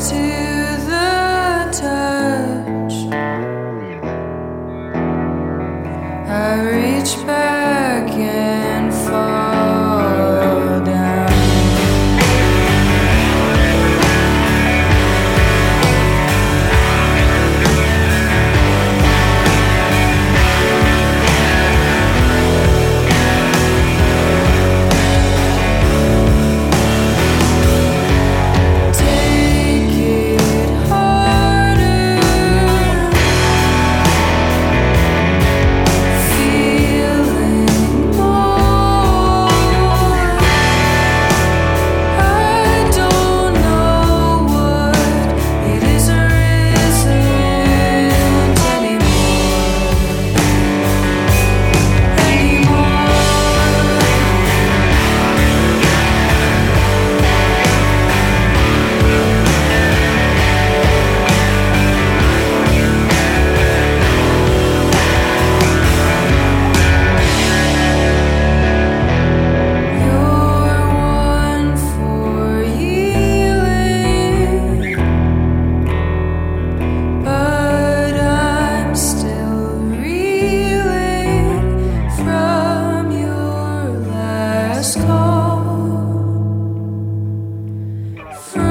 to free.